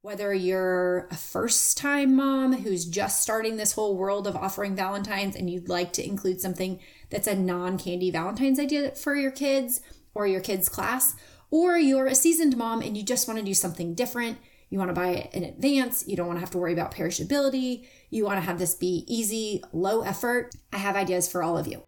Whether you're a first time mom who's just starting this whole world of offering Valentine's and you'd like to include something that's a non candy Valentine's idea for your kids or your kids' class, or you're a seasoned mom and you just want to do something different. You want to buy it in advance. You don't want to have to worry about perishability. You want to have this be easy, low effort. I have ideas for all of you.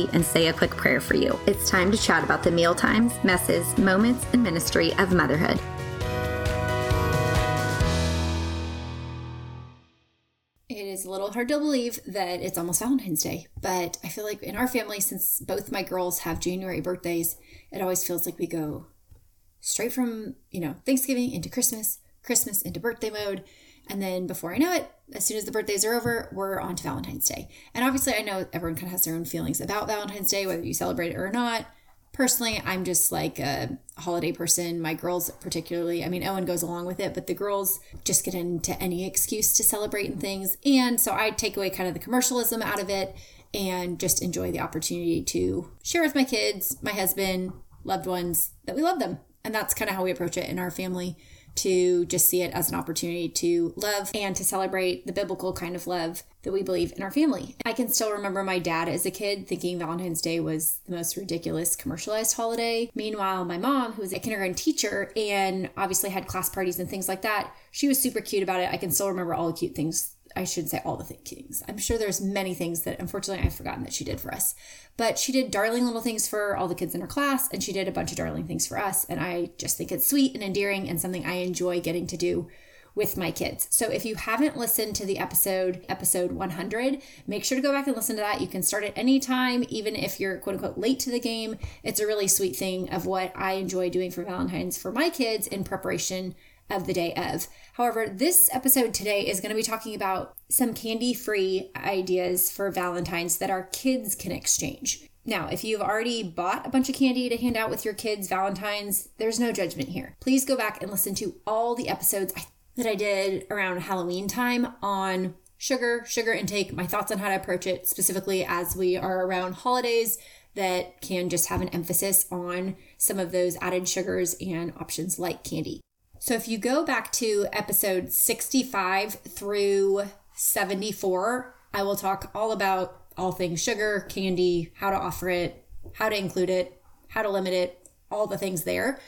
and say a quick prayer for you. It's time to chat about the meal times, messes, moments, and ministry of motherhood. It is a little hard to believe that it's almost Valentine's Day, but I feel like in our family, since both my girls have January birthdays, it always feels like we go straight from, you know, Thanksgiving into Christmas, Christmas into birthday mode. And then before I know it, as soon as the birthdays are over, we're on to Valentine's Day. And obviously, I know everyone kind of has their own feelings about Valentine's Day, whether you celebrate it or not. Personally, I'm just like a holiday person. My girls, particularly, I mean, Owen goes along with it, but the girls just get into any excuse to celebrate and things. And so I take away kind of the commercialism out of it and just enjoy the opportunity to share with my kids, my husband, loved ones that we love them. And that's kind of how we approach it in our family to just see it as an opportunity to love and to celebrate the biblical kind of love that we believe in our family. I can still remember my dad as a kid thinking Valentine's Day was the most ridiculous commercialized holiday. Meanwhile, my mom, who was a kindergarten teacher and obviously had class parties and things like that, she was super cute about it. I can still remember all the cute things I shouldn't say all the things. I'm sure there's many things that unfortunately I've forgotten that she did for us. But she did darling little things for all the kids in her class, and she did a bunch of darling things for us. And I just think it's sweet and endearing and something I enjoy getting to do with my kids. So if you haven't listened to the episode, episode 100, make sure to go back and listen to that. You can start at any time, even if you're quote unquote late to the game. It's a really sweet thing of what I enjoy doing for Valentine's for my kids in preparation of the day of. However, this episode today is going to be talking about some candy free ideas for Valentine's that our kids can exchange. Now, if you've already bought a bunch of candy to hand out with your kids Valentine's, there's no judgment here. Please go back and listen to all the episodes that I did around Halloween time on sugar, sugar intake, my thoughts on how to approach it specifically as we are around holidays that can just have an emphasis on some of those added sugars and options like candy. So if you go back to episode 65 through 74, I will talk all about all things sugar, candy, how to offer it, how to include it, how to limit it, all the things there.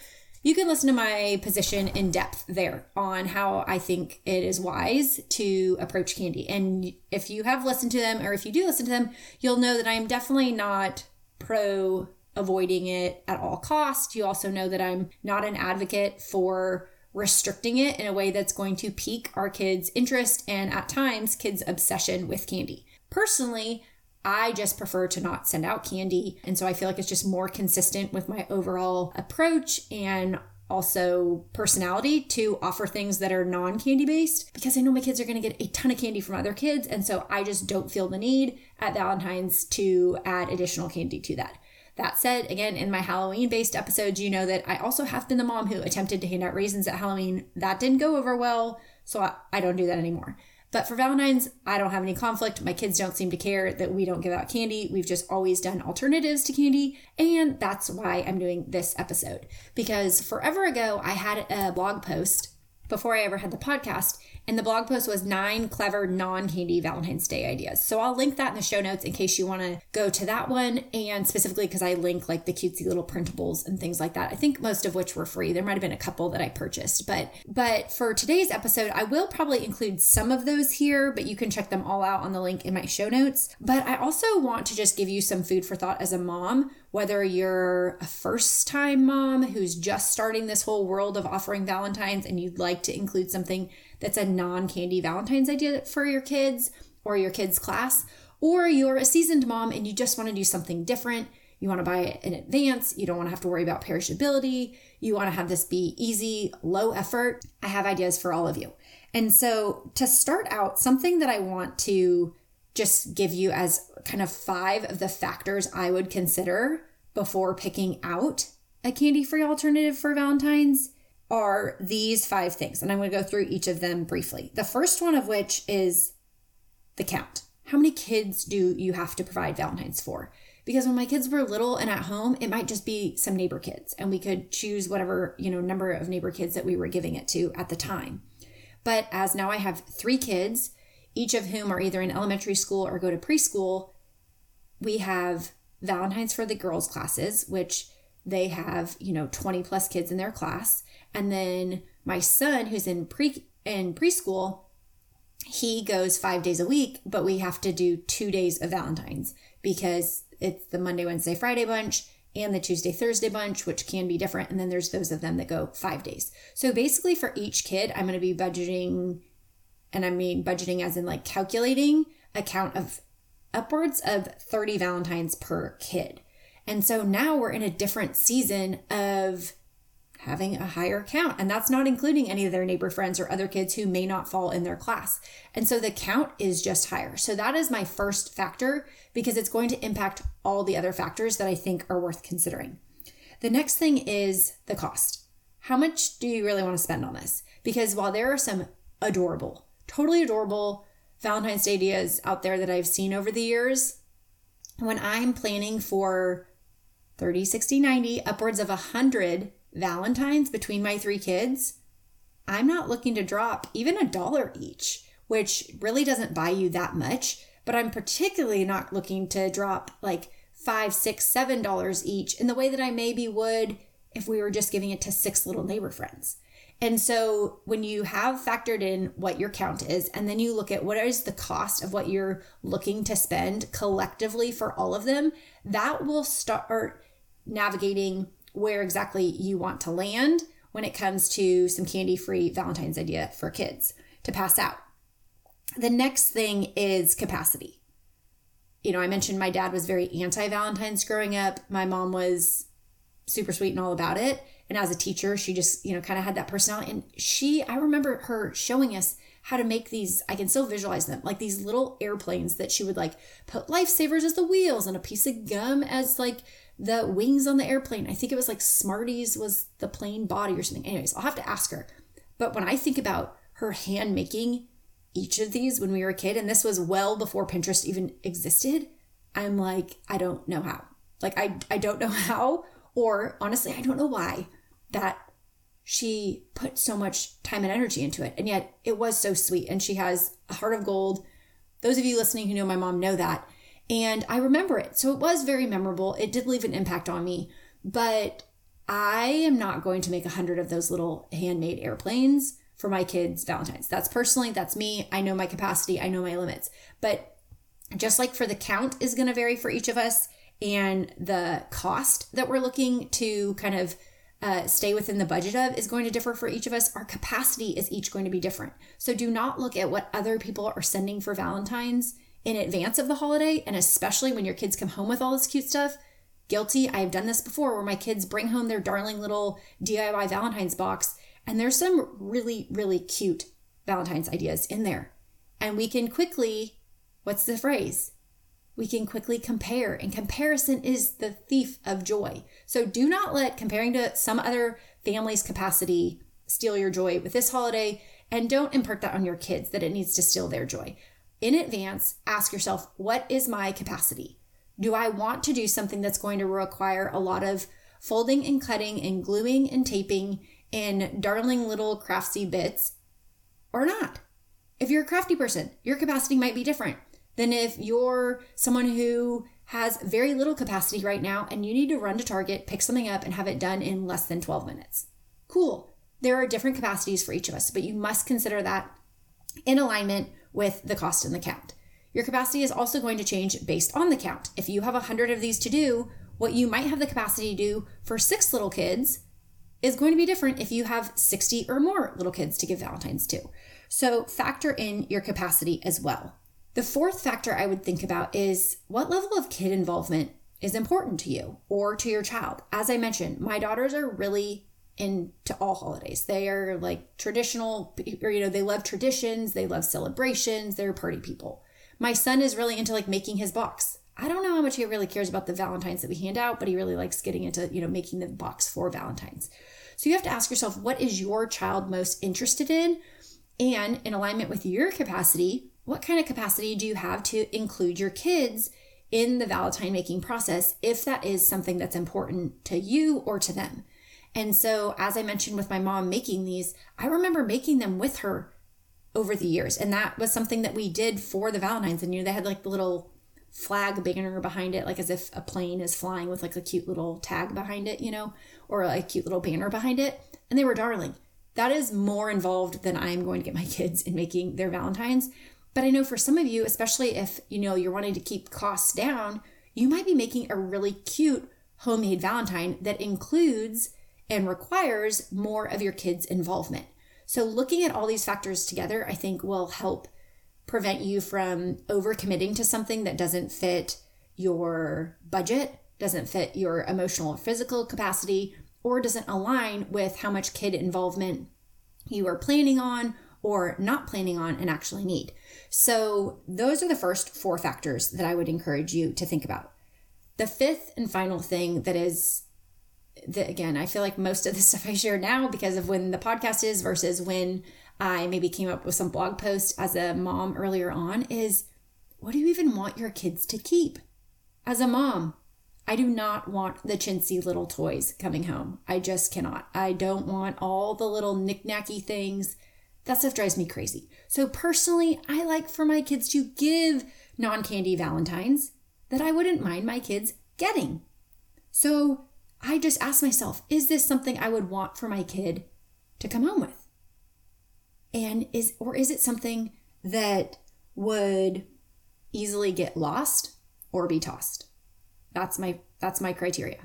You can listen to my position in depth there on how I think it is wise to approach candy. And if you have listened to them, or if you do listen to them, you'll know that I am definitely not pro avoiding it at all cost. You also know that I'm not an advocate for restricting it in a way that's going to pique our kids' interest and at times kids' obsession with candy. Personally, I just prefer to not send out candy. And so I feel like it's just more consistent with my overall approach and also personality to offer things that are non candy based because I know my kids are going to get a ton of candy from other kids. And so I just don't feel the need at Valentine's to add additional candy to that. That said, again, in my Halloween based episodes, you know that I also have been the mom who attempted to hand out raisins at Halloween. That didn't go over well, so I, I don't do that anymore. But for Valentine's, I don't have any conflict. My kids don't seem to care that we don't give out candy. We've just always done alternatives to candy. And that's why I'm doing this episode. Because forever ago, I had a blog post before I ever had the podcast and the blog post was nine clever non candy Valentine's Day ideas. So I'll link that in the show notes in case you want to go to that one. And specifically because I link like the cutesy little printables and things like that. I think most of which were free. There might have been a couple that I purchased. But but for today's episode, I will probably include some of those here, but you can check them all out on the link in my show notes. But I also want to just give you some food for thought as a mom whether you're a first time mom who's just starting this whole world of offering Valentine's and you'd like to include something that's a non candy Valentine's idea for your kids or your kids' class, or you're a seasoned mom and you just want to do something different. You want to buy it in advance. You don't want to have to worry about perishability. You want to have this be easy, low effort. I have ideas for all of you. And so to start out, something that I want to just give you as kind of five of the factors I would consider before picking out a candy free alternative for Valentine's are these five things. And I'm going to go through each of them briefly. The first one of which is the count. How many kids do you have to provide Valentine's for? Because when my kids were little and at home, it might just be some neighbor kids and we could choose whatever, you know, number of neighbor kids that we were giving it to at the time. But as now I have three kids, each of whom are either in elementary school or go to preschool, we have Valentine's for the girls' classes, which they have, you know, 20 plus kids in their class. And then my son, who's in pre in preschool, he goes five days a week, but we have to do two days of Valentine's because it's the Monday, Wednesday, Friday bunch and the Tuesday, Thursday bunch, which can be different. And then there's those of them that go five days. So basically, for each kid, I'm going to be budgeting, and I mean budgeting as in like calculating a count of upwards of 30 Valentines per kid. And so now we're in a different season of having a higher count. And that's not including any of their neighbor friends or other kids who may not fall in their class. And so the count is just higher. So that is my first factor because it's going to impact all the other factors that I think are worth considering. The next thing is the cost. How much do you really want to spend on this? Because while there are some adorable, totally adorable Valentine's Day ideas out there that I've seen over the years, when I'm planning for 30, 60, 90, upwards of 100 Valentine's between my three kids, I'm not looking to drop even a dollar each, which really doesn't buy you that much. But I'm particularly not looking to drop like five, six, seven dollars each in the way that I maybe would if we were just giving it to six little neighbor friends. And so when you have factored in what your count is, and then you look at what is the cost of what you're looking to spend collectively for all of them, that will start navigating where exactly you want to land when it comes to some candy free Valentine's idea for kids to pass out. The next thing is capacity. You know, I mentioned my dad was very anti Valentine's growing up. My mom was super sweet and all about it. And as a teacher, she just, you know, kind of had that personality. And she, I remember her showing us how to make these, I can still visualize them, like these little airplanes that she would like put lifesavers as the wheels and a piece of gum as like the wings on the airplane. I think it was like Smarties was the plane body or something. Anyways, I'll have to ask her. But when I think about her hand making each of these when we were a kid, and this was well before Pinterest even existed, I'm like, I don't know how. Like, I, I don't know how, or honestly, I don't know why that she put so much time and energy into it. And yet it was so sweet. And she has a heart of gold. Those of you listening who know my mom know that. And I remember it. So it was very memorable. It did leave an impact on me. But I am not going to make a hundred of those little handmade airplanes for my kids' Valentine's. That's personally, that's me. I know my capacity, I know my limits. But just like for the count is going to vary for each of us, and the cost that we're looking to kind of uh, stay within the budget of is going to differ for each of us. Our capacity is each going to be different. So do not look at what other people are sending for Valentine's in advance of the holiday, and especially when your kids come home with all this cute stuff. Guilty, I've done this before where my kids bring home their darling little DIY Valentine's box, and there's some really, really cute Valentine's ideas in there. And we can quickly, what's the phrase? We can quickly compare, and comparison is the thief of joy. So do not let comparing to some other family's capacity steal your joy with this holiday, and don't impart that on your kids that it needs to steal their joy in advance, ask yourself, what is my capacity? Do I want to do something that's going to require a lot of folding and cutting and gluing and taping and darling little craftsy bits or not? If you're a crafty person, your capacity might be different than if you're someone who has very little capacity right now and you need to run to Target, pick something up, and have it done in less than 12 minutes. Cool. There are different capacities for each of us, but you must consider that in alignment with the cost and the count. Your capacity is also going to change based on the count. If you have 100 of these to do, what you might have the capacity to do for six little kids is going to be different if you have 60 or more little kids to give Valentine's to. So factor in your capacity as well. The fourth factor I would think about is what level of kid involvement is important to you or to your child. As I mentioned, my daughters are really into all holidays. They are like traditional, or, you know, they love traditions, they love celebrations, they're party people. My son is really into like making his box. I don't know how much he really cares about the Valentines that we hand out, but he really likes getting into, you know, making the box for Valentines. So you have to ask yourself, what is your child most interested in? And in alignment with your capacity, what kind of capacity do you have to include your kids in the Valentine making process if that is something that's important to you or to them? And so, as I mentioned with my mom making these, I remember making them with her over the years. And that was something that we did for the Valentines. And, you know, they had like the little flag banner behind it, like as if a plane is flying with like a cute little tag behind it, you know, or a cute little banner behind it. And they were darling. That is more involved than I'm going to get my kids in making their Valentines. But I know for some of you, especially if, you know, you're wanting to keep costs down, you might be making a really cute homemade Valentine that includes and requires more of your kids' involvement. So, looking at all these factors together, I think will help prevent you from overcommitting to something that doesn't fit your budget, doesn't fit your emotional or physical capacity, or doesn't align with how much kid involvement you are planning on or not planning on and actually need. So, those are the first four factors that I would encourage you to think about. The fifth and final thing that is that again, I feel like most of the stuff I share now because of when the podcast is versus when I maybe came up with some blog post as a mom earlier on is what do you even want your kids to keep? As a mom, I do not want the chintzy little toys coming home. I just cannot. I don't want all the little knickknacky things. That stuff drives me crazy. So, personally, I like for my kids to give non candy Valentines that I wouldn't mind my kids getting. So, I just ask myself, is this something I would want for my kid to come home with? And is, or is it something that would easily get lost or be tossed? That's my, that's my criteria.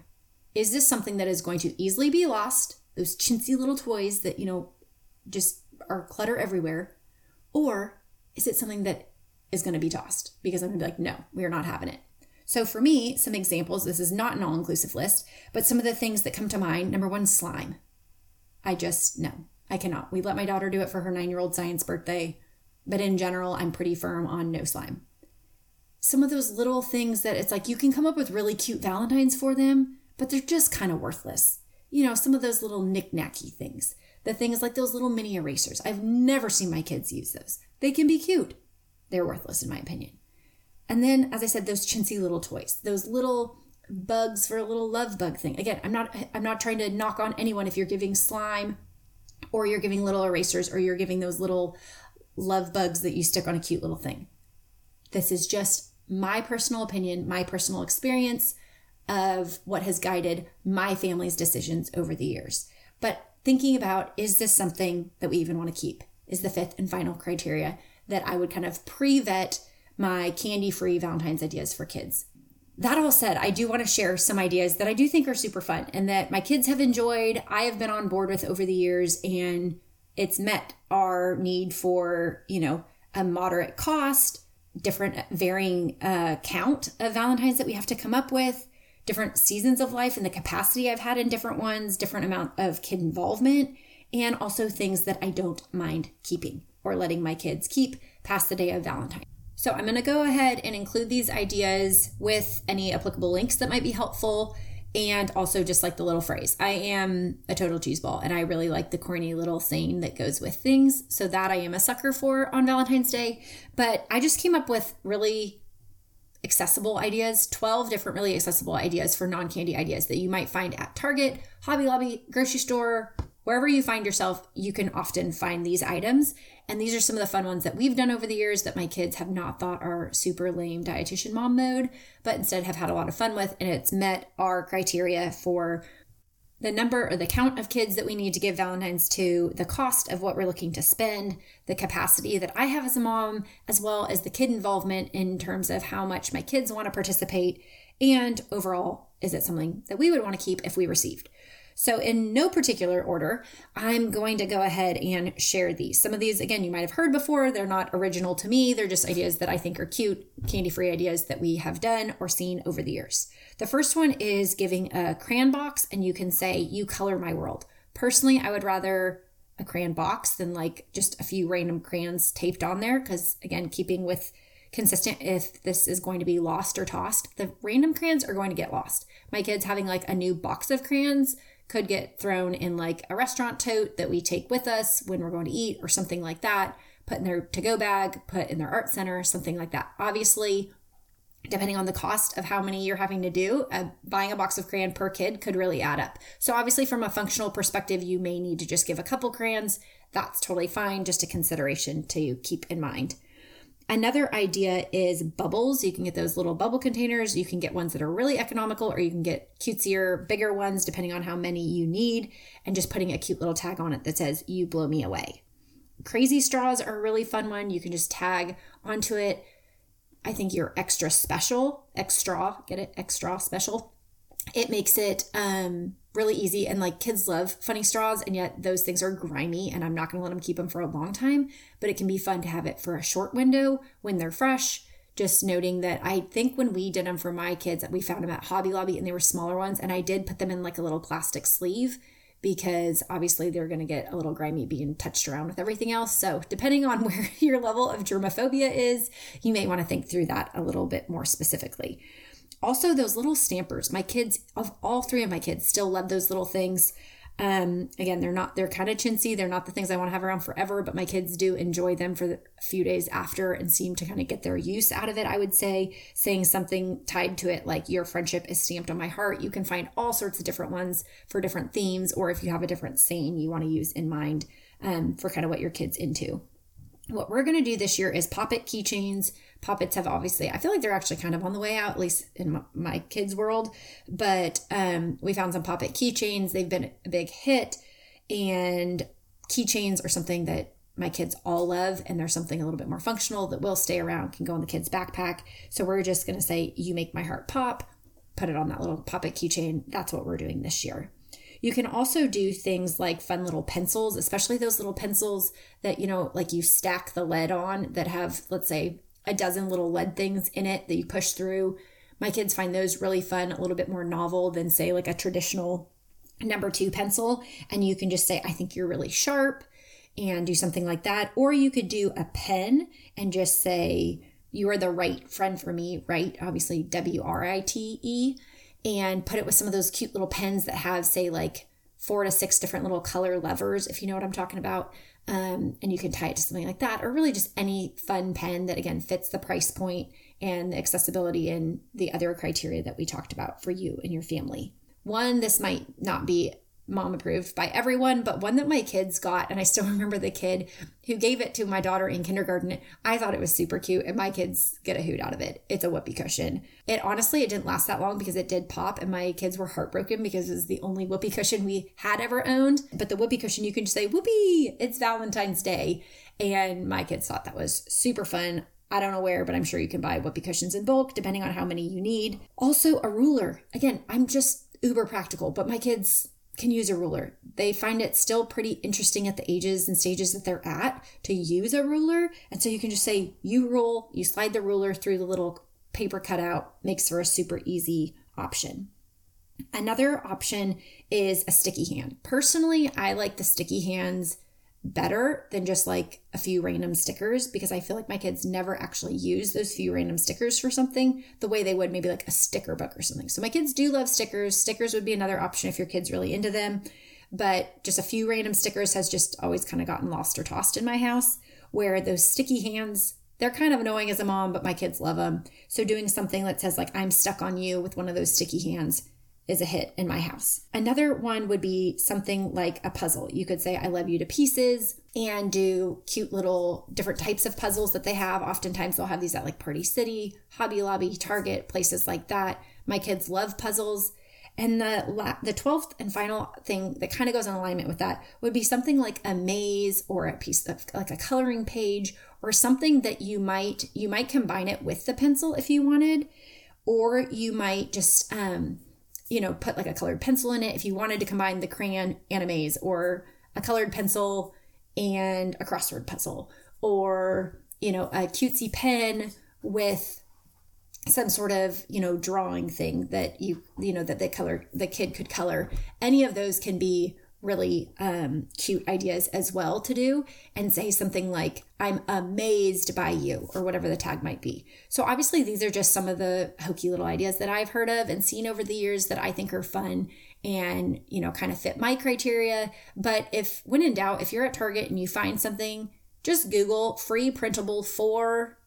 Is this something that is going to easily be lost? Those chintzy little toys that, you know, just are clutter everywhere. Or is it something that is going to be tossed because I'm going to be like, no, we're not having it. So for me, some examples, this is not an all inclusive list, but some of the things that come to mind number one, slime. I just, no, I cannot. We let my daughter do it for her nine year old science birthday, but in general, I'm pretty firm on no slime. Some of those little things that it's like you can come up with really cute Valentines for them, but they're just kind of worthless. You know, some of those little knick-knacky things. The thing is like those little mini erasers. I've never seen my kids use those. They can be cute. They're worthless, in my opinion. And then, as I said, those chintzy little toys, those little bugs for a little love bug thing. Again, I'm not I'm not trying to knock on anyone if you're giving slime or you're giving little erasers or you're giving those little love bugs that you stick on a cute little thing. This is just my personal opinion, my personal experience of what has guided my family's decisions over the years. But thinking about is this something that we even want to keep? Is the fifth and final criteria that I would kind of pre vet my candy free Valentine's ideas for kids. That all said, I do want to share some ideas that I do think are super fun and that my kids have enjoyed, I have been on board with over the years, and it's met our need for, you know, a moderate cost, different varying uh, count of Valentines that we have to come up with, different seasons of life and the capacity I've had in different ones, different amount of kid involvement, and also things that I don't mind keeping or letting my kids keep past the day of Valentine. So I'm going to go ahead and include these ideas with any applicable links that might be helpful and also just like the little phrase. I am a total cheeseball and I really like the corny little saying that goes with things. So that I am a sucker for on Valentine's Day. But I just came up with really accessible ideas 12 different really accessible ideas for non candy ideas that you might find at Target, Hobby Lobby, grocery store, wherever you find yourself, you can often find these items. And these are some of the fun ones that we've done over the years that my kids have not thought are super lame dietitian mom mode, but instead have had a lot of fun with. And it's met our criteria for the number or the count of kids that we need to give Valentine's to, the cost of what we're looking to spend, the capacity that I have as a mom, as well as the kid involvement in terms of how much my kids want to participate, and overall, is it something that we would want to keep if we received? So, in no particular order, I'm going to go ahead and share these. Some of these, again, you might have heard before. They're not original to me, they're just ideas that I think are cute, candy free ideas that we have done or seen over the years. The first one is giving a crayon box, and you can say, You color my world. Personally, I would rather a crayon box than like just a few random crayons taped on there because, again, keeping with consistent if this is going to be lost or tossed, the random crayons are going to get lost. My kids having like a new box of crayons could get thrown in like a restaurant tote that we take with us when we're going to eat or something like that, put in their to go bag, put in their art center, something like that. Obviously, depending on the cost of how many you're having to do, uh, buying a box of crayon per kid could really add up. So, obviously, from a functional perspective, you may need to just give a couple crayons. That's totally fine, just a consideration to keep in mind. Another idea is bubbles. You can get those little bubble containers. You can get ones that are really economical, or you can get cutesier, bigger ones, depending on how many you need, and just putting a cute little tag on it that says, You blow me away. Crazy straws are a really fun one. You can just tag onto it. I think you're extra special, extra, get it? Extra special. It makes it um, really easy and like kids love funny straws and yet those things are grimy and I'm not going to let them keep them for a long time, but it can be fun to have it for a short window when they're fresh. Just noting that I think when we did them for my kids, that we found them at Hobby Lobby and they were smaller ones and I did put them in like a little plastic sleeve because obviously they're going to get a little grimy being touched around with everything else. So, depending on where your level of germophobia is, you may want to think through that a little bit more specifically. Also, those little stampers. My kids, of all three of my kids, still love those little things. Um, again, they're not, they're kind of chintzy. They're not the things I want to have around forever, but my kids do enjoy them for the few days after and seem to kind of get their use out of it. I would say saying something tied to it, like your friendship is stamped on my heart. You can find all sorts of different ones for different themes, or if you have a different saying you want to use in mind um, for kind of what your kid's into. What we're going to do this year is pop it keychains Pop-its have obviously, I feel like they're actually kind of on the way out, at least in my, my kids' world. But um, we found some Pop-it keychains. They've been a big hit. And keychains are something that my kids all love. And there's something a little bit more functional that will stay around, can go in the kid's backpack. So we're just going to say, You make my heart pop, put it on that little Pop-it keychain. That's what we're doing this year. You can also do things like fun little pencils, especially those little pencils that, you know, like you stack the lead on that have, let's say, a dozen little lead things in it that you push through. My kids find those really fun, a little bit more novel than, say, like a traditional number two pencil. And you can just say, I think you're really sharp and do something like that. Or you could do a pen and just say, You are the right friend for me, right? Obviously, W R I T E. And put it with some of those cute little pens that have, say, like four to six different little color levers, if you know what I'm talking about. Um, and you can tie it to something like that, or really just any fun pen that again fits the price point and the accessibility and the other criteria that we talked about for you and your family. One, this might not be mom approved by everyone, but one that my kids got, and I still remember the kid who gave it to my daughter in kindergarten. I thought it was super cute, and my kids get a hoot out of it. It's a whoopee cushion. It honestly, it didn't last that long because it did pop, and my kids were heartbroken because it was the only whoopee cushion we had ever owned. But the whoopee cushion, you can just say, whoopee, it's Valentine's Day. And my kids thought that was super fun. I don't know where, but I'm sure you can buy whoopee cushions in bulk, depending on how many you need. Also, a ruler. Again, I'm just uber practical, but my kids can use a ruler. They find it still pretty interesting at the ages and stages that they're at to use a ruler. And so you can just say, you rule, you slide the ruler through the little paper cutout, makes for a super easy option. Another option is a sticky hand. Personally, I like the sticky hands better than just like a few random stickers because I feel like my kids never actually use those few random stickers for something the way they would maybe like a sticker book or something. So my kids do love stickers. Stickers would be another option if your kid's really into them. But just a few random stickers has just always kind of gotten lost or tossed in my house where those sticky hands they're kind of annoying as a mom, but my kids love them. So doing something that says like I'm stuck on you with one of those sticky hands is a hit in my house. Another one would be something like a puzzle. You could say, I love you to pieces and do cute little different types of puzzles that they have. Oftentimes they'll have these at like Party City, Hobby Lobby, Target, places like that. My kids love puzzles. And the la- the 12th and final thing that kind of goes in alignment with that would be something like a maze or a piece of like a coloring page or something that you might you might combine it with the pencil if you wanted or you might just um you know, put like a colored pencil in it if you wanted to combine the crayon animes or a colored pencil and a crossword puzzle or, you know, a cutesy pen with some sort of you know drawing thing that you you know that the color the kid could color. Any of those can be really um, cute ideas as well to do and say something like i'm amazed by you or whatever the tag might be. So obviously these are just some of the hokey little ideas that i've heard of and seen over the years that i think are fun and you know kind of fit my criteria. But if when in doubt if you're at target and you find something just google free printable for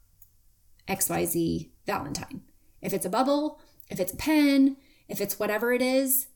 xyz valentine. If it's a bubble if it's a pen if it's whatever it is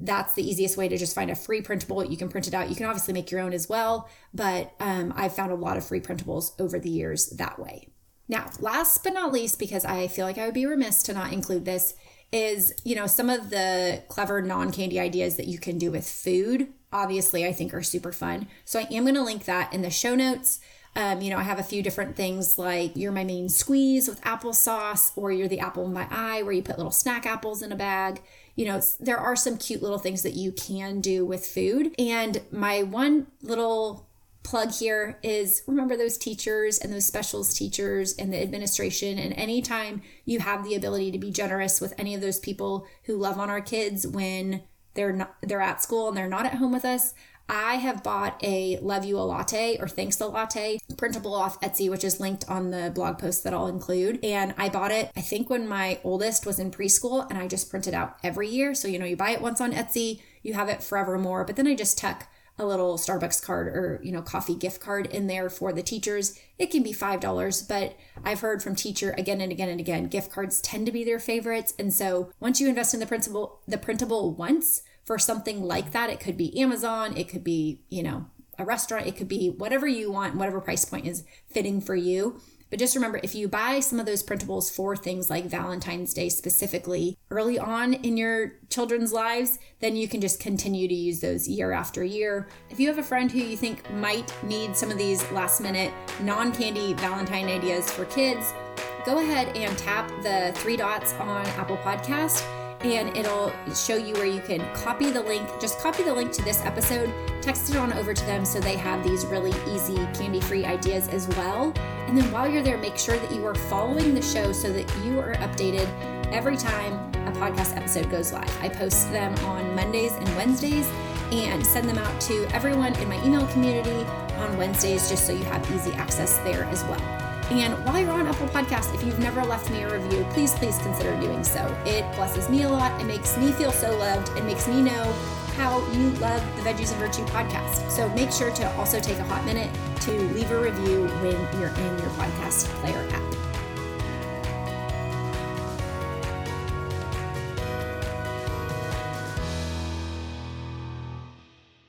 that's the easiest way to just find a free printable. You can print it out. You can obviously make your own as well, but um, I've found a lot of free printables over the years that way. Now, last but not least, because I feel like I would be remiss to not include this, is you know some of the clever non-candy ideas that you can do with food. Obviously, I think are super fun. So I am going to link that in the show notes. Um, you know, I have a few different things like you're my main squeeze with applesauce, or you're the apple in my eye, where you put little snack apples in a bag you know, there are some cute little things that you can do with food. And my one little plug here is remember those teachers and those specials teachers and the administration and anytime you have the ability to be generous with any of those people who love on our kids when they're not they're at school and they're not at home with us I have bought a Love You a Latte or Thanks a Latte printable off Etsy, which is linked on the blog post that I'll include. And I bought it, I think, when my oldest was in preschool, and I just print it out every year. So, you know, you buy it once on Etsy, you have it forevermore. But then I just tuck a little Starbucks card or, you know, coffee gift card in there for the teachers. It can be $5, but I've heard from teacher again and again and again, gift cards tend to be their favorites. And so once you invest in the printable, the printable once, for something like that. It could be Amazon, it could be, you know, a restaurant, it could be whatever you want, whatever price point is fitting for you. But just remember if you buy some of those printables for things like Valentine's Day specifically early on in your children's lives, then you can just continue to use those year after year. If you have a friend who you think might need some of these last minute non candy Valentine ideas for kids, go ahead and tap the three dots on Apple Podcast and it'll show you where you can copy the link. Just copy the link to this episode, text it on over to them so they have these really easy candy free ideas as well. And then while you're there, make sure that you are following the show so that you are updated every time a podcast episode goes live. I post them on Mondays and Wednesdays and send them out to everyone in my email community on Wednesdays just so you have easy access there as well. And while you're on Apple Podcast, if you've never left me a review, please, please consider doing so. It blesses me a lot. It makes me feel so loved. It makes me know how you love the Veggies and Virtue podcast. So make sure to also take a hot minute to leave a review when you're in your podcast player app.